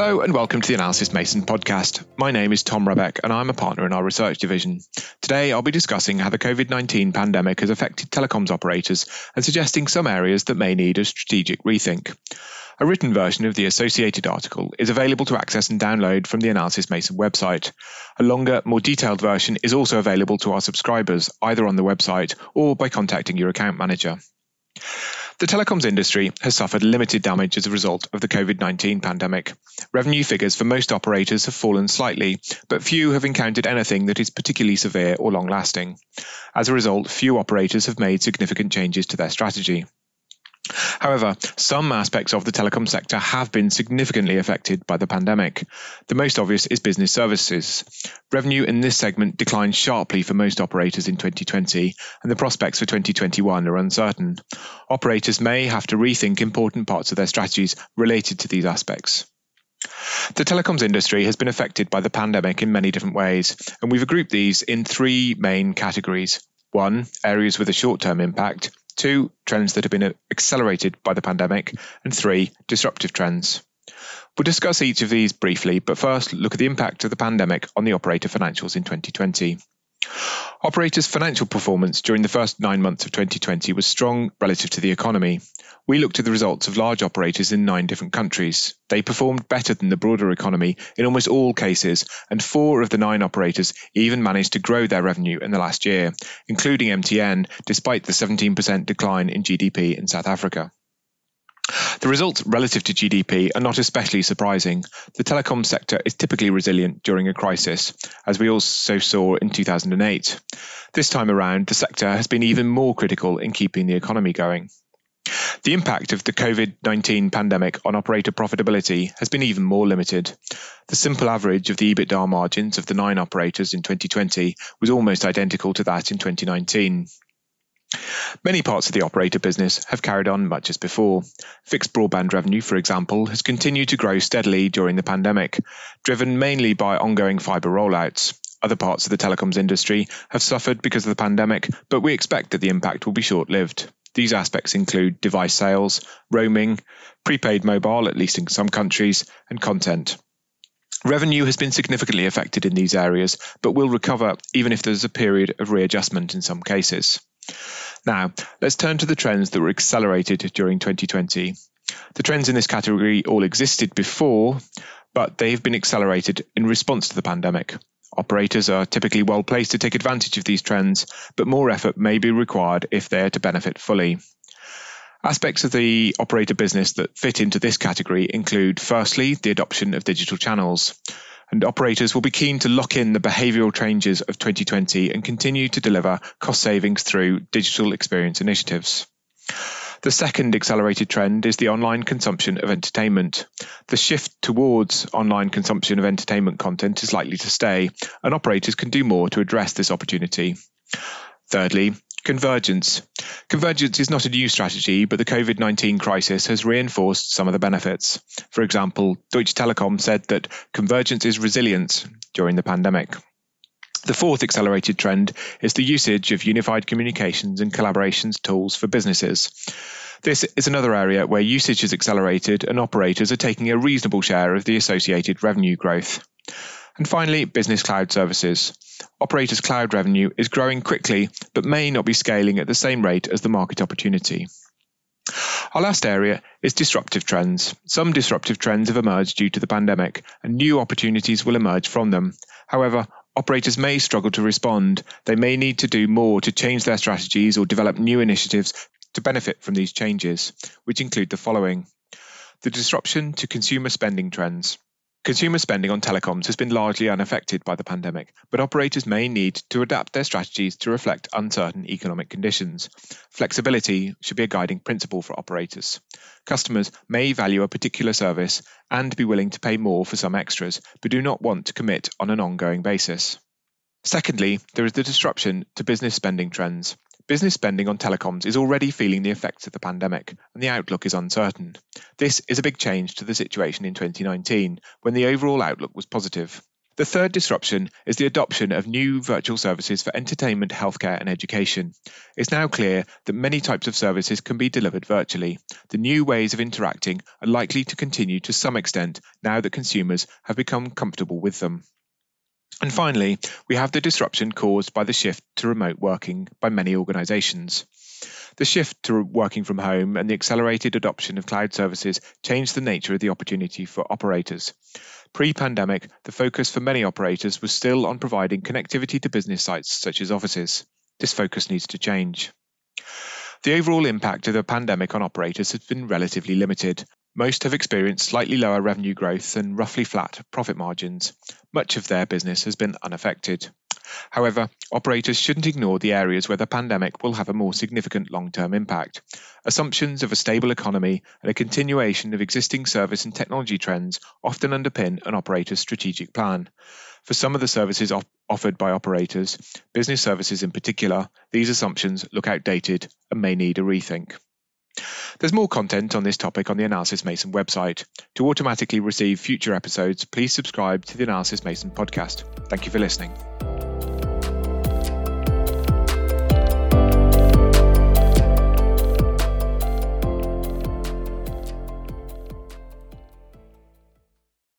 Hello and welcome to the Analysys Mason podcast. My name is Tom Rebbeck and I'm a partner in our research division. Today I'll be discussing how the COVID 19 pandemic has affected telecoms operators and suggesting some areas that may need a strategic rethink. A written version of the associated article is available to access and download from the Analysys Mason website. A longer, more detailed version is also available to our subscribers either on the website or by contacting your account manager. The telecoms industry has suffered limited damage as a result of the COVID 19 pandemic. Revenue figures for most operators have fallen slightly, but few have encountered anything that is particularly severe or long lasting. As a result, few operators have made significant changes to their strategy. However, some aspects of the telecom sector have been significantly affected by the pandemic. The most obvious is business services. Revenue in this segment declined sharply for most operators in 2020, and the prospects for 2021 are uncertain. Operators may have to rethink important parts of their strategies related to these aspects. The telecoms industry has been affected by the pandemic in many different ways, and we've grouped these in three main categories. One, areas with a short term impact two, trends that have been uh, accelerated by the pandemic, and three, disruptive trends. We'll discuss each of these briefly, but first look at the impact of the pandemic on the operator financials in 2020. Operators' financial performance during the first nine months of 2020 was strong relative to the economy. We looked at the results of large operators in nine different countries. They performed better than the broader economy in almost all cases, and four of the nine operators even managed to grow their revenue in the last year, including MTN, despite the 17% decline in GDP in South Africa. The results relative to GDP are not especially surprising. The telecom sector is typically resilient during a crisis, as we also saw in 2008. This time around, the sector has been even more critical in keeping the economy going. The impact of the COVID 19 pandemic on operator profitability has been even more limited. The simple average of the EBITDA margins of the nine operators in 2020 was almost identical to that in 2019. Many parts of the operator business have carried on much as before. Fixed broadband revenue, for example, has continued to grow steadily during the pandemic, driven mainly by ongoing fibre rollouts. Other parts of the telecoms industry have suffered because of the pandemic, but we expect that the impact will be short lived. These aspects include device sales, roaming, prepaid mobile, at least in some countries, and content. Revenue has been significantly affected in these areas, but will recover even if there's a period of readjustment in some cases. Now, let's turn to the trends that were accelerated during 2020. The trends in this category all existed before, but they have been accelerated in response to the pandemic. Operators are typically well placed to take advantage of these trends, but more effort may be required if they are to benefit fully. Aspects of the operator business that fit into this category include firstly, the adoption of digital channels and operators will be keen to lock in the behavioural changes of 2020 and continue to deliver cost savings through digital experience initiatives. The second accelerated trend is the online consumption of entertainment. The shift towards online consumption of entertainment content is likely to stay, and operators can do more to address this opportunity. Thirdly, Convergence. Convergence is not a new strategy, but the COVID 19 crisis has reinforced some of the benefits. For example, Deutsche Telekom said that convergence is resilience during the pandemic. The fourth accelerated trend is the usage of unified communications and collaborations tools for businesses. This is another area where usage is accelerated and operators are taking a reasonable share of the associated revenue growth. And finally, business cloud services. Operators' cloud revenue is growing quickly, but may not be scaling at the same rate as the market opportunity. Our last area is disruptive trends. Some disruptive trends have emerged due to the pandemic, and new opportunities will emerge from them. However, operators may struggle to respond. They may need to do more to change their strategies or develop new initiatives to benefit from these changes, which include the following the disruption to consumer spending trends. Consumer spending on telecoms has been largely unaffected by the pandemic, but operators may need to adapt their strategies to reflect uncertain economic conditions. Flexibility should be a guiding principle for operators. Customers may value a particular service and be willing to pay more for some extras, but do not want to commit on an ongoing basis. Secondly, there is the disruption to business spending trends. Business spending on telecoms is already feeling the effects of the pandemic, and the outlook is uncertain. This is a big change to the situation in 2019, when the overall outlook was positive. The third disruption is the adoption of new virtual services for entertainment, healthcare, and education. It's now clear that many types of services can be delivered virtually. The new ways of interacting are likely to continue to some extent now that consumers have become comfortable with them. And finally, we have the disruption caused by the shift to remote working by many organisations. The shift to working from home and the accelerated adoption of cloud services changed the nature of the opportunity for operators. Pre pandemic, the focus for many operators was still on providing connectivity to business sites such as offices. This focus needs to change. The overall impact of the pandemic on operators has been relatively limited, most have experienced slightly lower revenue growth and roughly flat profit margins. Much of their business has been unaffected. However, operators shouldn't ignore the areas where the pandemic will have a more significant long term impact. Assumptions of a stable economy and a continuation of existing service and technology trends often underpin an operator's strategic plan. For some of the services op- offered by operators, business services in particular, these assumptions look outdated and may need a rethink. There's more content on this topic on the Analysys Mason website. To automatically receive future episodes, please subscribe to the Analysys Mason podcast. Thank you for listening.